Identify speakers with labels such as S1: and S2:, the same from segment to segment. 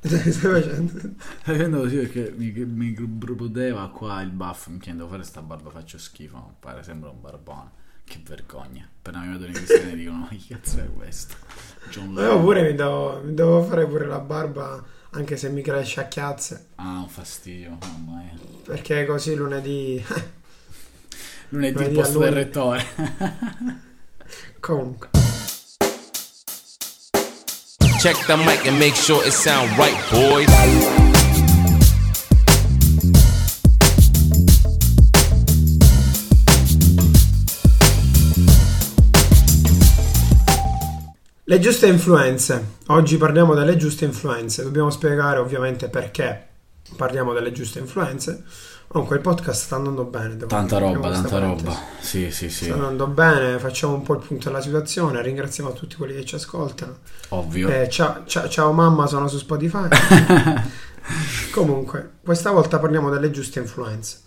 S1: Stai facendo?
S2: Stai facendo così perché mi, mi prudeva qua il buff. Mi chiedo fare sta barba, faccio schifo. Non pare, sembra un barbone. Che vergogna. Appena mi vedono i cristiani dicono: Ma che cazzo è questo?
S1: John Io pure mi devo, mi devo fare pure la barba, anche se mi cresce a chiazze.
S2: Ah, un fastidio, mamma mia.
S1: Perché così lunedì.
S2: lunedì, lunedì posto del rettore.
S1: Comunque.
S3: Check the mic and make sure it sound right, boys.
S1: Le giuste influenze. Oggi parliamo delle giuste influenze. Dobbiamo spiegare ovviamente perché parliamo delle giuste influenze. Comunque il podcast sta andando bene.
S2: Tanta roba, tanta roba. Sì, sì, sì.
S1: Sta andando bene, facciamo un po' il punto della situazione, ringraziamo tutti quelli che ci ascoltano.
S2: Ovvio.
S1: Eh, ciao, ciao, ciao mamma, sono su Spotify. Comunque, questa volta parliamo delle giuste influenze.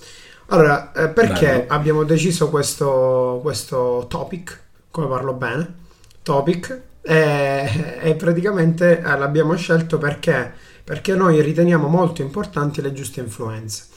S1: Allora, eh, perché Bello. abbiamo deciso questo, questo topic, come parlo bene, topic, e, e praticamente eh, l'abbiamo scelto perché, perché noi riteniamo molto importanti le giuste influenze.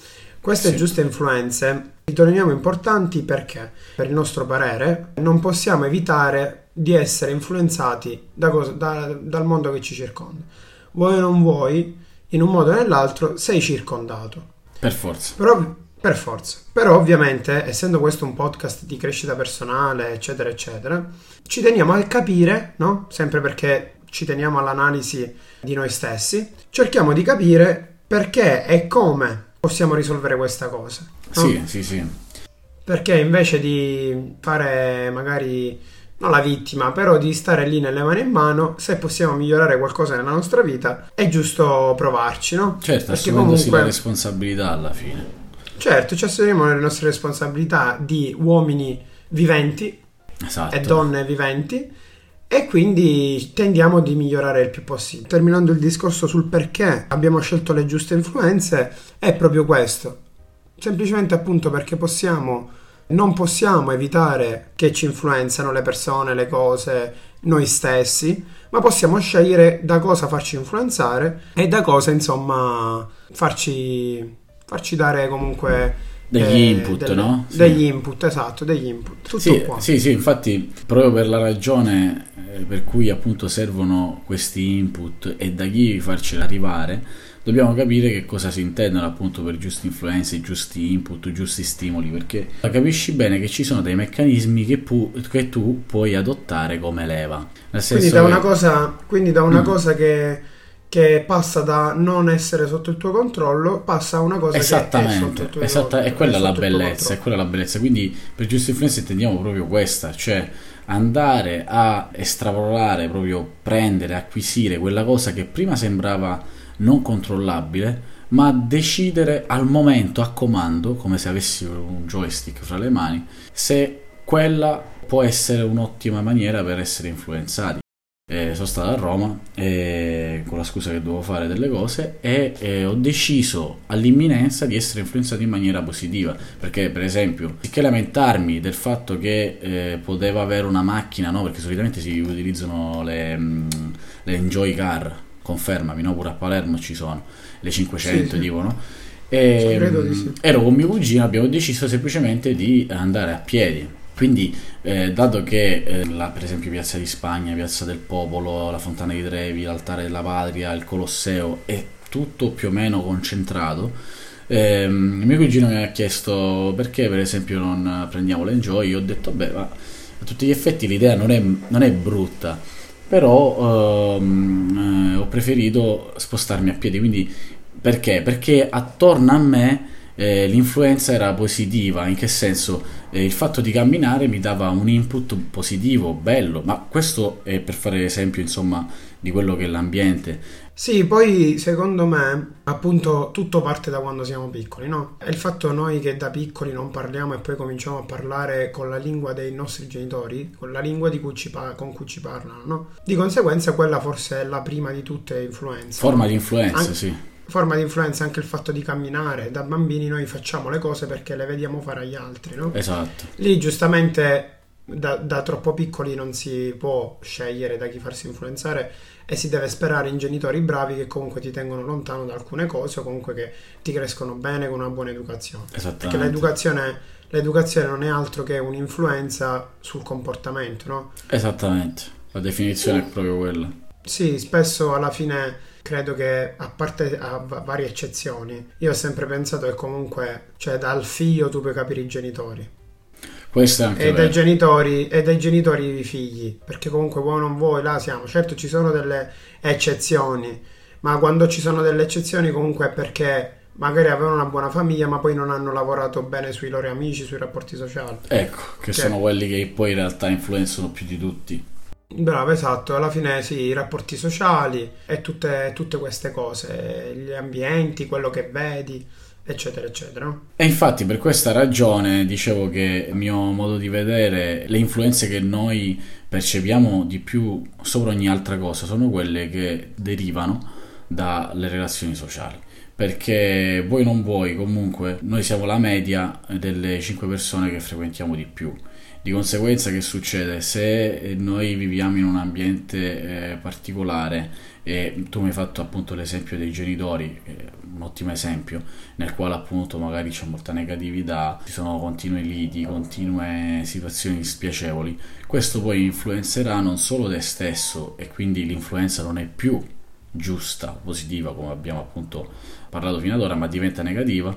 S1: Queste sì. giuste influenze riteniamo importanti perché, per il nostro parere, non possiamo evitare di essere influenzati da cosa, da, dal mondo che ci circonda. Vuoi o non vuoi, in un modo o nell'altro, sei circondato.
S2: Per forza.
S1: Però, per forza. Però ovviamente, essendo questo un podcast di crescita personale, eccetera, eccetera, ci teniamo a capire, no? Sempre perché ci teniamo all'analisi di noi stessi, cerchiamo di capire perché e come possiamo risolvere questa cosa.
S2: No? Sì, sì, sì.
S1: Perché invece di fare magari non la vittima, però di stare lì nelle mani in mano, se possiamo migliorare qualcosa nella nostra vita, è giusto provarci, no?
S2: Certo, Perché comunque... la responsabilità alla fine.
S1: Certo, ci assumiamo le nostre responsabilità di uomini viventi esatto. e donne viventi e quindi tendiamo di migliorare il più possibile. Terminando il discorso sul perché abbiamo scelto le giuste influenze, è proprio questo. Semplicemente appunto perché possiamo, non possiamo evitare che ci influenzano le persone, le cose, noi stessi, ma possiamo scegliere da cosa farci influenzare e da cosa insomma farci, farci dare comunque
S2: degli eh, input, delle, no?
S1: Sì. Degli input, esatto, degli input. Tutto
S2: sì,
S1: qua.
S2: Sì, sì, infatti, proprio per la ragione eh, per cui appunto servono questi input e da chi farceli arrivare, dobbiamo capire che cosa si intendono appunto per giuste influenze, giusti input, giusti stimoli, perché capisci bene che ci sono dei meccanismi che, pu- che tu puoi adottare come leva.
S1: quindi, da una cosa, quindi da una mm. cosa che che passa da non essere sotto il tuo controllo passa a una cosa
S2: Esattamente,
S1: che è sotto il tuo
S2: esatta, è quella la bellezza, è quella la bellezza. Quindi per giusta influenza intendiamo proprio questa, cioè andare a estrapolare, proprio prendere, acquisire quella cosa che prima sembrava non controllabile, ma decidere al momento a comando, come se avessi un joystick fra le mani, se quella può essere un'ottima maniera per essere influenzati eh, sono stato a Roma eh, con la scusa che dovevo fare delle cose e eh, ho deciso all'imminenza di essere influenzato in maniera positiva. Perché per esempio anziché lamentarmi del fatto che eh, potevo avere una macchina no? Perché solitamente si utilizzano le, mm, le enjoy car confermami no? Pure a Palermo ci sono le 500 sì, sì. dicono e, sì. ero con mio cugino abbiamo deciso semplicemente di andare a piedi quindi, eh, dato che eh, la, per esempio Piazza di Spagna, Piazza del Popolo, la Fontana di Trevi, l'Altare della Patria, il Colosseo è tutto più o meno concentrato, eh, mio cugino mi ha chiesto perché per esempio non prendiamo l'enjoy, io ho detto beh ma a tutti gli effetti l'idea non è, non è brutta, però ehm, eh, ho preferito spostarmi a piedi, quindi perché? Perché attorno a me eh, l'influenza era positiva, in che senso? Eh, il fatto di camminare mi dava un input positivo, bello, ma questo è per fare esempio insomma di quello che è l'ambiente.
S1: Sì, poi secondo me appunto tutto parte da quando siamo piccoli, no? È il fatto noi che da piccoli non parliamo e poi cominciamo a parlare con la lingua dei nostri genitori, con la lingua cui pa- con cui ci parlano, no? Di conseguenza quella forse è la prima di tutte influenze.
S2: Forma di influenza, An- sì
S1: forma di influenza anche il fatto di camminare. Da bambini noi facciamo le cose perché le vediamo fare agli altri, no?
S2: Esatto.
S1: Lì giustamente da, da, troppo piccoli non si può scegliere da chi farsi influenzare e si deve sperare in genitori bravi che comunque ti tengono lontano da alcune cose o comunque che ti crescono bene con una buona educazione. Perché l'educazione, l'educazione non è altro che un'influenza sul comportamento, no?
S2: Esattamente, la definizione è proprio quella.
S1: Sì, spesso alla fine credo che a parte a varie eccezioni, io ho sempre pensato che comunque, cioè dal figlio tu puoi capire i genitori.
S2: Questo è anche
S1: e, dai genitori, e dai genitori i figli, perché comunque vuoi o non vuoi, là siamo. Certo ci sono delle eccezioni, ma quando ci sono delle eccezioni comunque è perché magari avevano una buona famiglia ma poi non hanno lavorato bene sui loro amici, sui rapporti sociali.
S2: Ecco, che, che sono quelli che poi in realtà influenzano più di tutti.
S1: Bravo, esatto, alla fine sì, i rapporti sociali e tutte, tutte queste cose, gli ambienti, quello che vedi eccetera eccetera.
S2: E infatti per questa ragione dicevo che il mio modo di vedere le influenze che noi percepiamo di più sopra ogni altra cosa sono quelle che derivano dalle relazioni sociali. Perché vuoi non vuoi, comunque noi siamo la media delle 5 persone che frequentiamo di più. Di conseguenza che succede? Se noi viviamo in un ambiente eh, particolare e tu mi hai fatto appunto l'esempio dei genitori, eh, un ottimo esempio, nel quale appunto magari c'è molta negatività, ci sono continue liti, continue situazioni spiacevoli, questo poi influenzerà non solo te stesso e quindi l'influenza non è più giusta, positiva come abbiamo appunto parlato fino ad ora, ma diventa negativa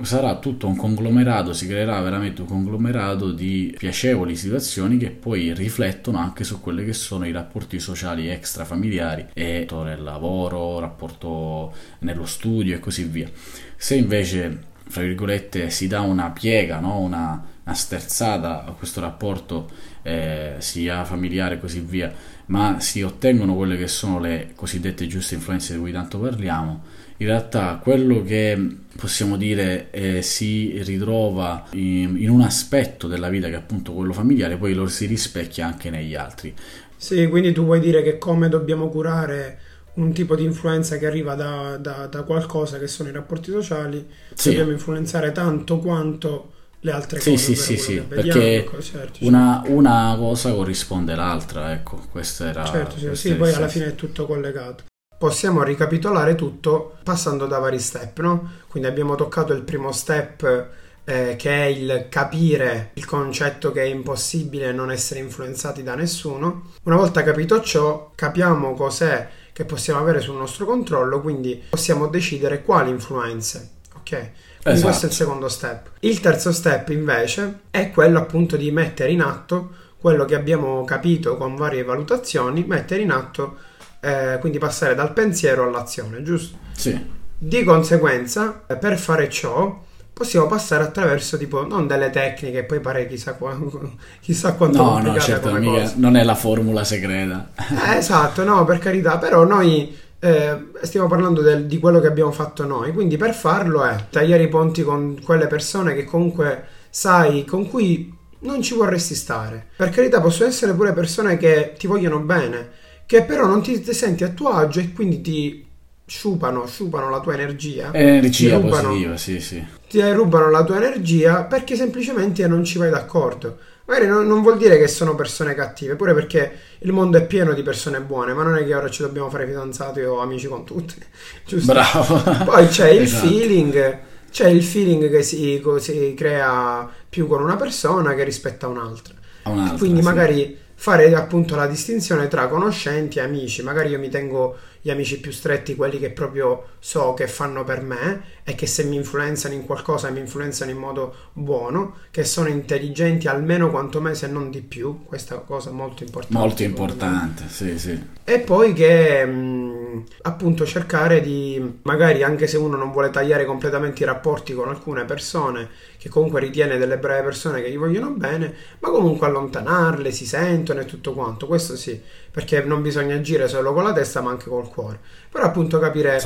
S2: sarà tutto un conglomerato, si creerà veramente un conglomerato di piacevoli situazioni che poi riflettono anche su quelli che sono i rapporti sociali extrafamiliari e nel lavoro, rapporto nello studio e così via. Se invece, fra virgolette, si dà una piega, no? una, una sterzata a questo rapporto eh, sia familiare e così via, ma si ottengono quelle che sono le cosiddette giuste influenze di cui tanto parliamo, in realtà quello che possiamo dire eh, si ritrova in, in, un aspetto della vita che è appunto quello familiare, poi lo si rispecchia anche negli altri.
S1: Sì, quindi tu vuoi dire che come dobbiamo curare un tipo di influenza che arriva da, da, da qualcosa che sono i rapporti sociali, sì. dobbiamo influenzare tanto quanto le altre
S2: sì,
S1: cose.
S2: Sì, sì, sì, perché ecco, certo, una, certo. una, cosa corrisponde all'altra, ecco, questo era...
S1: Certo, sì, sì poi alla fine è tutto collegato possiamo ricapitolare tutto passando da vari step, no? Quindi abbiamo toccato il primo step eh, che è il capire il concetto che è impossibile non essere influenzati da nessuno. Una volta capito ciò, capiamo cos'è che possiamo avere sul nostro controllo, quindi possiamo decidere quali influenze, ok? Quindi esatto. questo è il secondo step. Il terzo step invece è quello appunto di mettere in atto quello che abbiamo capito con varie valutazioni, mettere in atto eh, quindi passare dal pensiero all'azione, giusto?
S2: Sì.
S1: Di conseguenza, eh, per fare ciò, possiamo passare attraverso tipo non delle tecniche, poi pare chissà, qua, chissà quanto
S2: no, no, certo, mica, non è la formula segreta.
S1: Eh, esatto, no, per carità, però noi eh, stiamo parlando del, di quello che abbiamo fatto noi, quindi per farlo è tagliare i ponti con quelle persone che comunque sai, con cui non ci vorresti stare. Per carità, possono essere pure persone che ti vogliono bene, che però non ti, ti senti a tuo agio e quindi ti sciupano, sciupano la tua energia.
S2: Energia rubano, positiva, sì, sì.
S1: Ti rubano la tua energia perché semplicemente non ci vai d'accordo. Magari non, non, vuol dire che sono persone cattive, pure perché il mondo è pieno di persone buone, ma non è che ora ci dobbiamo fare fidanzati o amici con tutti. Giusto?
S2: Bravo.
S1: Poi c'è il esatto. feeling, c'è il feeling che si, si, crea più con una persona che rispetto a un'altra.
S2: A un'altra
S1: quindi
S2: sì.
S1: magari fare appunto la distinzione tra conoscenti e amici. Magari io mi tengo gli amici più stretti, quelli che proprio so che fanno per me e che se mi influenzano in qualcosa mi influenzano in modo buono, che sono intelligenti almeno quanto me se non di più. Questa cosa molto importante.
S2: Molto importante, sì, sì.
S1: E poi che mh, appunto cercare di, magari anche se uno non vuole tagliare completamente i rapporti con alcune persone, che comunque ritiene delle brave persone che gli vogliono bene, ma comunque allontanarle, si sentono e tutto quanto. Questo sì, perché non bisogna agire solo con la testa ma anche col cuore. Però appunto capire,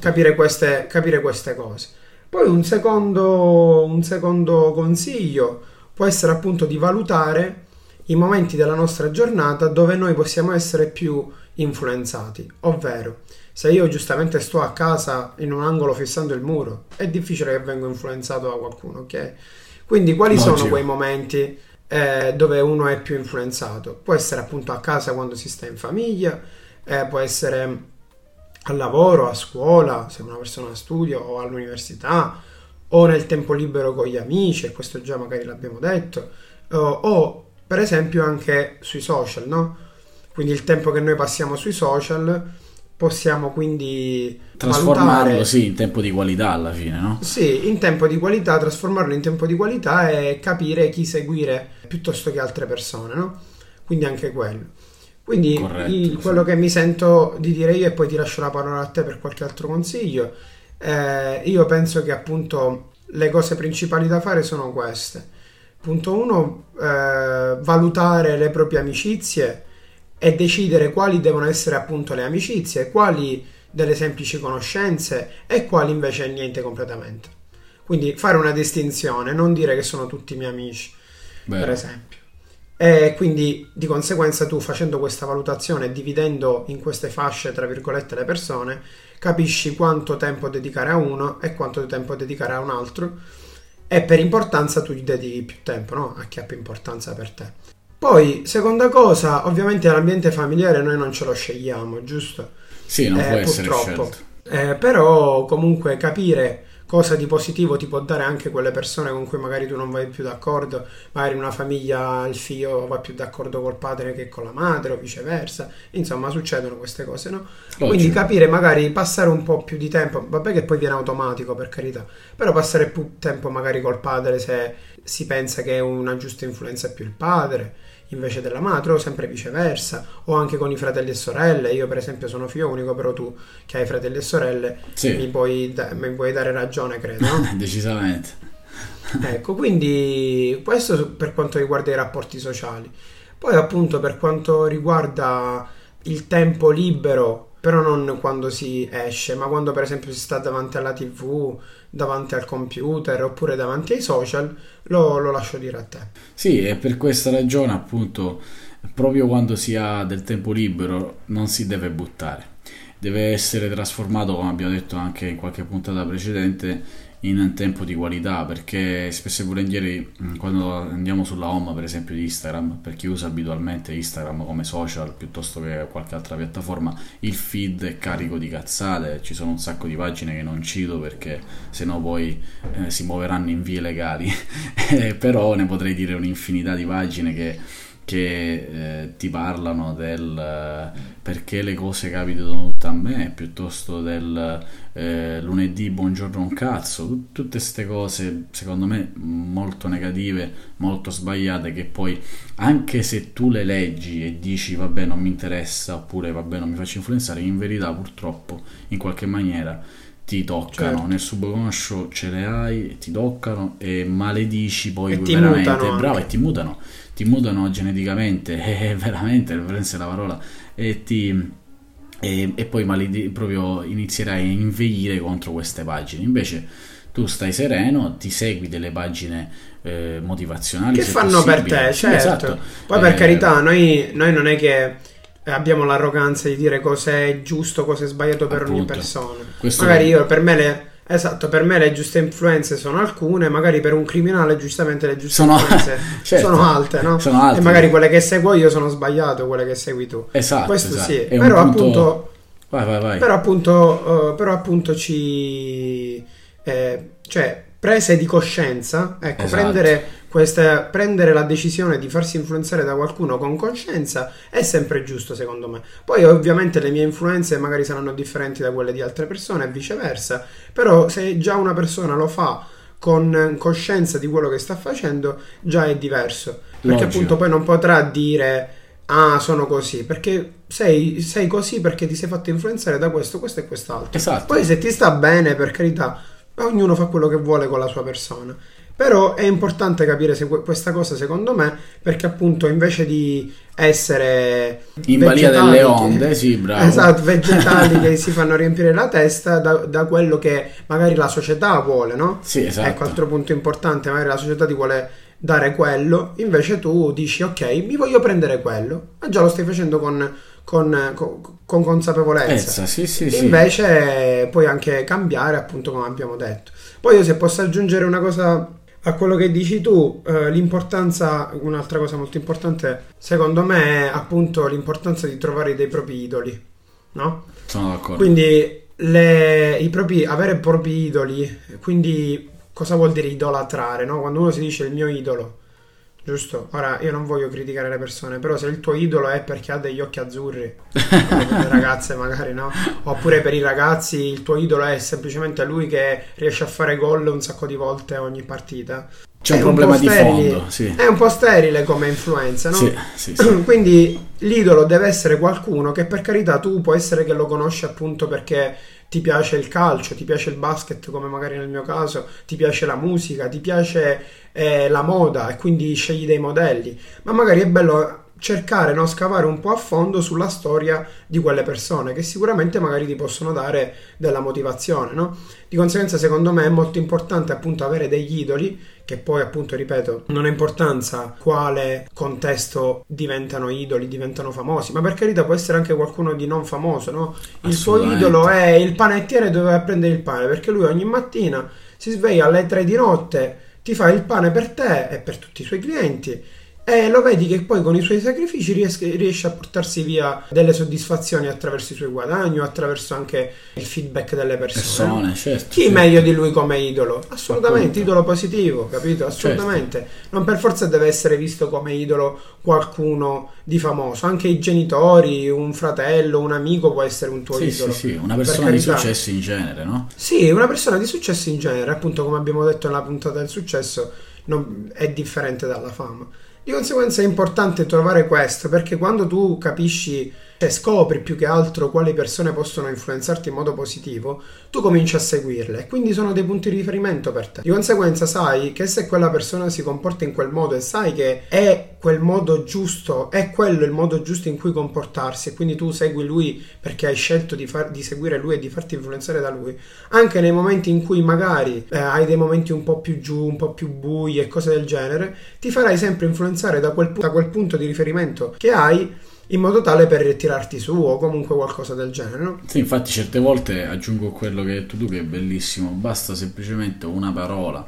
S1: capire, queste, capire queste cose. Poi un secondo, un secondo consiglio può essere appunto di valutare i momenti della nostra giornata dove noi possiamo essere più influenzati, ovvero se io giustamente sto a casa in un angolo fissando il muro, è difficile che vengo influenzato da qualcuno, ok? Quindi quali Logico. sono quei momenti eh, dove uno è più influenzato. Può essere appunto a casa quando si sta in famiglia, eh, può essere al lavoro, a scuola, se una persona studia o all'università, o nel tempo libero con gli amici, e questo già magari l'abbiamo detto, o, o per esempio anche sui social, no? Quindi il tempo che noi passiamo sui social possiamo quindi
S2: trasformarlo
S1: valutare,
S2: sì, in tempo di qualità alla fine, no?
S1: Sì, in tempo di qualità, trasformarlo in tempo di qualità e capire chi seguire piuttosto che altre persone, no? Quindi anche quello. Quindi
S2: Corretto,
S1: il- quello
S2: sì.
S1: che mi sento di dire io e poi ti lascio la parola a te per qualche altro consiglio. eh, io penso che appunto le cose principali da fare sono queste. Punto uno, eh, valutare le proprie amicizie e decidere quali devono essere appunto le amicizie, quali delle semplici conoscenze e quali invece niente completamente. Quindi fare una distinzione, non dire che sono tutti miei amici, per
S2: Vero.
S1: esempio. E quindi di conseguenza tu facendo questa valutazione, dividendo in queste fasce, tra virgolette, le persone, capisci quanto tempo dedicare a uno e quanto tempo dedicare a un altro e per importanza tu gli dedichi più tempo, no? A chi ha più importanza per te. Poi, seconda cosa, ovviamente l'ambiente familiare noi non ce lo scegliamo, giusto?
S2: Sì, non
S1: Eh,
S2: può
S1: purtroppo. Eh, però comunque capire cosa di positivo ti può dare anche quelle persone con cui magari tu non vai più d'accordo, magari in una famiglia il figlio va più d'accordo col padre che con la madre o viceversa, insomma succedono queste cose, no? Quindi
S2: Logico.
S1: capire magari passare un po' più di tempo, vabbè che poi viene automatico per carità, però passare più tempo magari col padre se si pensa che una giusta influenza è più il padre invece della madre o sempre viceversa o anche con i fratelli e sorelle io per esempio sono figlio unico però tu che hai fratelli e sorelle
S2: Sì.
S1: mi, puoi da- mi puoi dare ragione credo no?
S2: Decisamente.
S1: ecco quindi questo per quanto riguarda i rapporti sociali poi appunto per quanto riguarda il tempo libero però non quando si esce ma quando per esempio si sta davanti alla tv davanti al computer oppure davanti ai social lo, lo lascio dire a te
S2: Sì, e per questa ragione, appunto, proprio quando si ha del tempo libero non si deve buttare. Deve essere trasformato, come abbiamo detto anche in qualche puntata precedente, in tempo di qualità, perché spesso e volentieri mh, quando andiamo sulla home, per esempio, di Instagram, per chi usa abitualmente Instagram come social piuttosto che qualche altra piattaforma, il feed è carico di cazzate, ci sono un sacco di pagine che non cito perché sennò poi eh, si muoveranno in vie legali. Eh, però ne potrei dire un'infinità di pagine che, che, eh, ti parlano del eh, perché le cose capitano tutte a me piuttosto del eh, lunedì buongiorno un cazzo. Tut- tutte queste cose secondo me molto negative molto sbagliate che poi anche se tu le leggi e dici vabbè non mi interessa oppure vabbè non mi faccio influenzare in verità purtroppo in qualche maniera ti toccano
S1: Certo.
S2: nel subconscio ce le hai ti toccano e maledici poi
S1: E
S2: veramente bravo
S1: anche.
S2: e ti mutano ti mutano geneticamente eh, veramente pensa la parola e ti e, e poi maledi- proprio inizierai a inveire contro queste pagine invece tu stai sereno ti segui delle pagine eh, motivazionali
S1: che fanno per
S2: possibile.
S1: te,
S2: Sì,
S1: certo.
S2: esatto.
S1: Poi per
S2: Eh,
S1: carità, noi, noi non è che abbiamo l'arroganza di dire cosa è giusto, cosa è sbagliato per ogni
S2: Appunto.
S1: persona.
S2: Questo
S1: magari io, per me le... Esatto, per me le giuste influenze sono alcune, magari per un criminale giustamente le giuste
S2: Sono-
S1: influenze
S2: certo.
S1: sono alte, no?
S2: Sono alte.
S1: E magari quelle che seguo io sono sbagliate, quelle che segui tu.
S2: esatto,
S1: Questo
S2: esatto.
S1: sì,
S2: È
S1: però
S2: punto-
S1: appunto
S2: vai vai vai
S1: però appunto, eh, però appunto ci... eh, cioè, prese di coscienza, ecco,
S2: Esatto.
S1: prendere, questa, prendere la decisione di farsi influenzare da qualcuno con coscienza è sempre giusto secondo me. Poi ovviamente le mie influenze magari saranno differenti da quelle di altre persone e viceversa, però se già una persona lo fa con coscienza di quello che sta facendo, già è diverso. Perché
S2: Logico.
S1: appunto poi non potrà dire ah sono così, perché sei, sei così perché ti sei fatto influenzare da questo, questo e quest'altro.
S2: Esatto.
S1: Poi se ti sta bene, per carità, ognuno fa quello che vuole con la sua persona. Però è importante capire se que- questa cosa, secondo me, perché appunto invece di essere
S2: in balia delle
S1: che-
S2: onde sì bravo
S1: Esatto, vegetali che si fanno riempire la testa da, da quello che magari la società vuole, no?
S2: sì esatto
S1: Ecco, altro punto importante, magari la società ti vuole dare quello, invece tu dici ok, mi voglio prendere quello, ma già lo stai facendo con, con- con- con consapevolezza.
S2: Ezza, sì sì sì
S1: Invece puoi anche cambiare, appunto come abbiamo detto. Poi io se posso aggiungere una cosa a quello che dici tu, eh, l'importanza, un'altra cosa molto importante, secondo me, è appunto l'importanza di trovare dei propri idoli, no?
S2: Sono d'accordo.
S1: Quindi le, i propri, avere propri idoli, quindi cosa vuol dire idolatrare, no? Quando uno si dice il mio idolo, giusto? Ora io non voglio criticare le persone, però se il tuo idolo è perché ha degli occhi azzurri, le ragazze magari no, oppure per i ragazzi il tuo idolo è semplicemente lui che riesce a fare gol un sacco di volte ogni partita.
S2: C'è un problema di fondo, sì.
S1: È un po' sterile come influenza, no?
S2: Sì, sì, sì.
S1: Quindi l'idolo deve essere qualcuno che per carità tu può essere che lo conosci appunto perché ti piace il calcio, ti piace il basket come magari nel mio caso, ti piace la musica, ti piace eh, la moda e quindi scegli dei modelli, ma magari è bello cercare, no, scavare un po' a fondo sulla storia di quelle persone che sicuramente magari ti possono dare della motivazione, no? Di conseguenza secondo me è molto importante appunto avere degli idoli che poi appunto ripeto non ha importanza quale contesto diventano idoli, diventano famosi, ma per carità può essere anche qualcuno di non famoso, no? Il suo idolo è il panettiere dove va a prendere il pane, perché lui ogni mattina si sveglia alle 3 di notte, ti fa il pane per te e per tutti i suoi clienti e lo vedi che poi con i suoi sacrifici riesce, riesce, a portarsi via delle soddisfazioni attraverso i suoi guadagni o attraverso anche il feedback delle persone.
S2: persone certo,
S1: Chi
S2: certo.
S1: meglio di lui come idolo? Assolutamente, Appunto. idolo positivo, capito? Assolutamente. Certo. Non per forza deve essere visto come idolo qualcuno di famoso. Anche i genitori, un fratello, un amico può essere un tuo
S2: sì,
S1: idolo.
S2: Sì, sì, una persona di successo in genere, no?
S1: Sì, una persona di successo in genere. Appunto, come abbiamo detto nella puntata del successo, non, è differente dalla fama. Di conseguenza è importante trovare questo perché quando tu capisci cioè scopri più che altro quali persone possono influenzarti in modo positivo, tu cominci a seguirle e quindi sono dei punti di riferimento per te. Di conseguenza sai che se quella persona si comporta in quel modo e sai che è quel modo giusto, è quello il modo giusto in cui comportarsi e quindi tu segui lui perché hai scelto di, far, di seguire lui e di farti influenzare da lui, anche nei momenti in cui magari eh, hai dei momenti un po' più giù, un po' più bui e cose del genere, ti farai sempre influenzare da quel, da quel punto di riferimento che hai in modo tale per tirarti su o comunque qualcosa del genere. No?
S2: Sì, infatti certe volte aggiungo quello che hai detto tu che è bellissimo, basta semplicemente una parola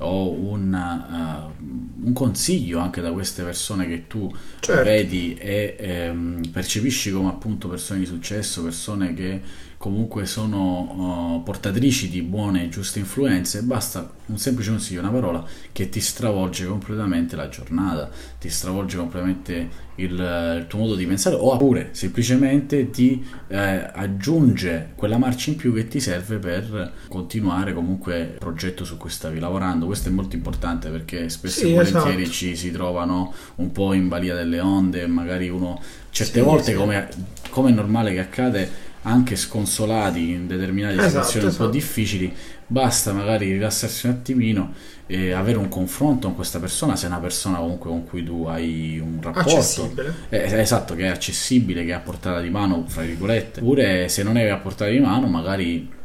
S2: o un, uh, un consiglio anche da queste persone che tu certo. vedi e ehm, percepisci come appunto persone di successo, persone che comunque sono uh, portatrici di buone e giuste influenze, basta un semplice consiglio, una parola che ti stravolge completamente la giornata, ti stravolge completamente il, il tuo modo di pensare oppure semplicemente ti eh, aggiunge quella marcia in più che ti serve per continuare comunque il progetto su cui stavi lavorando. Questo è molto importante perché spesso sì, e volentieri esatto. ci si trovano un po' in balia delle onde, magari uno certe sì, volte sì. Come, come è normale che accade anche sconsolati in determinate esatto, situazioni esatto. un po' esatto. difficili, basta magari rilassarsi un attimino e avere un confronto con questa persona, se è una persona comunque con cui tu hai un rapporto
S1: accessibile.
S2: Eh, esatto, che è accessibile, che è a portata di mano, fra virgolette, oppure se non è a portata di mano, magari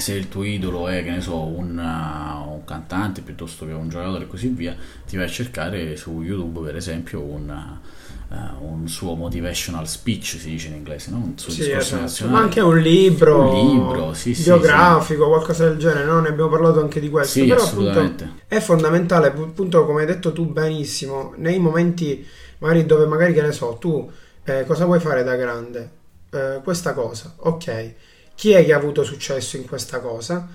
S2: se il tuo idolo è, che ne so, un, uh, un, cantante piuttosto che un giocatore e così via, ti vai a cercare su YouTube, per esempio, un, uh, un suo motivational speech, si dice in inglese, no? un suo
S1: sì,
S2: discorso
S1: esatto.
S2: nazionale.
S1: Ma anche un libro,
S2: un libro sì,
S1: biografico, sì, qualcosa del genere, no? Ne abbiamo parlato anche di questo.
S2: Sì,
S1: Però
S2: assolutamente.
S1: Appunto, è fondamentale, appunto, come hai detto tu benissimo, nei momenti magari dove magari, che ne so, tu eh, cosa vuoi fare da grande? Eh, questa cosa, ok chi è che ha avuto successo in questa cosa,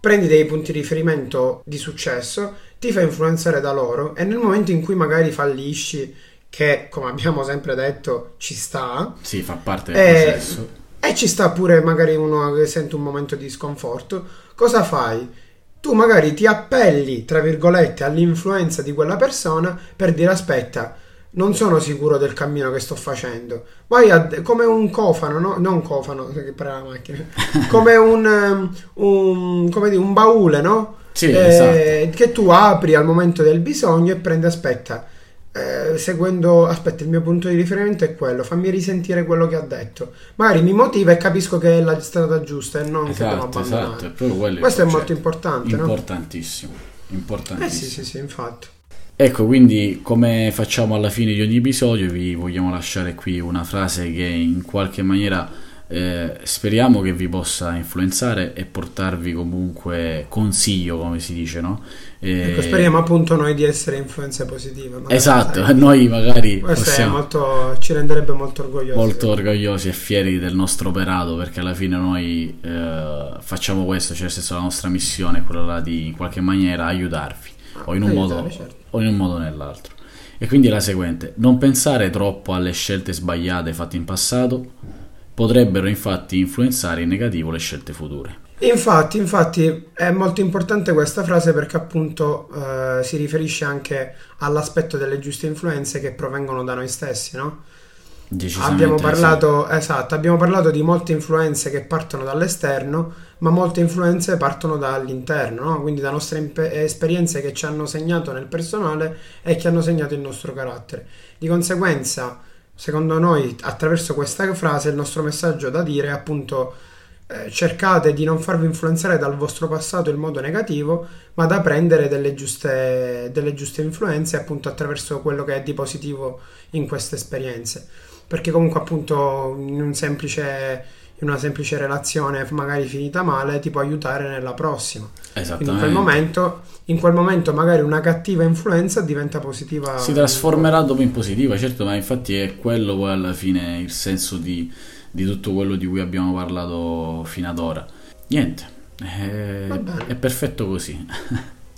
S1: prendi dei punti di riferimento di successo, ti fai influenzare da loro e nel momento in cui magari fallisci, che come abbiamo sempre detto ci sta,
S2: sì, fa parte del
S1: e,
S2: processo.
S1: E ci sta pure magari uno che sente un momento di sconforto, cosa fai? Tu magari ti appelli, tra virgolette, all'influenza di quella persona per dire aspetta, non sono sicuro del cammino che sto facendo. Vai a, come un cofano, no? non cofano per la macchina, come un, um, un, come dire, un baule, no?
S2: Sì, eh, esatto.
S1: Che tu apri al momento del bisogno e prendi, aspetta, eh, seguendo, aspetta, il mio punto di riferimento è quello, fammi risentire quello che ha detto. Magari mi motiva e capisco che è la strada giusta e non
S2: esatto,
S1: che devo abbandonare.
S2: Esatto, è
S1: Questo è molto importante,
S2: importantissimo,
S1: no?
S2: importantissimo.
S1: Eh sì, sì, sì, infatti.
S2: Ecco, quindi come facciamo alla fine di ogni episodio, vi vogliamo lasciare qui una frase che in qualche maniera Eh, speriamo che vi possa influenzare e portarvi comunque consiglio, come si dice, no?
S1: Eh, ecco, speriamo appunto noi di essere influenze positive.
S2: Esatto, sai, noi magari
S1: possiamo, molto, ci renderebbe molto orgogliosi.
S2: Molto orgogliosi e fieri del nostro operato perché alla fine noi eh, facciamo questo, cioè nel senso la nostra missione è quella di in qualche maniera aiutarvi, o, in un aiutare, modo, certo. o in un modo o nell'altro. E quindi la seguente, non pensare troppo alle scelte sbagliate fatte in passato, potrebbero infatti influenzare in negativo le scelte future.
S1: Infatti, infatti è molto importante questa frase perché appunto eh, si riferisce anche all'aspetto delle giuste influenze che provengono da noi stessi, no? Abbiamo parlato, sì. esatto, abbiamo parlato di molte influenze che partono dall'esterno, ma molte influenze partono dall'interno, no? quindi da nostre imp- esperienze che ci hanno segnato nel personale e che hanno segnato il nostro carattere. Di conseguenza, Secondo noi, attraverso questa frase, il nostro messaggio da dire è appunto eh, cercate di non farvi influenzare dal vostro passato in modo negativo, ma da prendere delle giuste, delle giuste influenze appunto attraverso quello che è di positivo in queste esperienze. Perché comunque appunto in un semplice in una semplice relazione magari finita male ti può aiutare nella prossima.
S2: Esattamente.
S1: In quel, momento, in quel momento magari una cattiva influenza diventa positiva.
S2: Si trasformerà dopo in positiva, certo, ma infatti è quello poi alla fine il senso di, di tutto quello di cui abbiamo parlato fino ad ora. Niente, è, è perfetto così.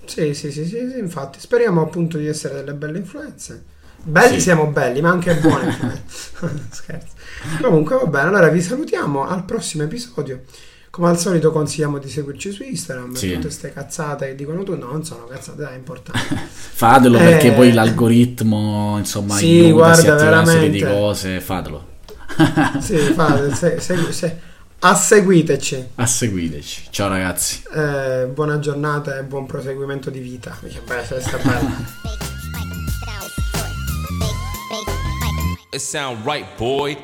S1: sì, sì, sì, sì, sì, infatti speriamo appunto di essere delle belle influenze. Belli sì. siamo belli, ma anche buoni. Scherzo. Comunque va bene, allora vi salutiamo al prossimo episodio. Come al solito consigliamo di seguirci su Instagram, sì. tutte queste cazzate che dicono tu, no, non sono cazzate, è importante.
S2: fatelo eh, perché poi l'algoritmo, insomma,
S1: sì, guarda, veramente. una serie
S2: di cose, fatelo.
S1: sì, fatelo, se, se, se, asseguiteci.
S2: Asseguiteci. Ciao ragazzi.
S1: Eh, buona giornata e buon proseguimento di vita. Beh, bella. Sound right, boy.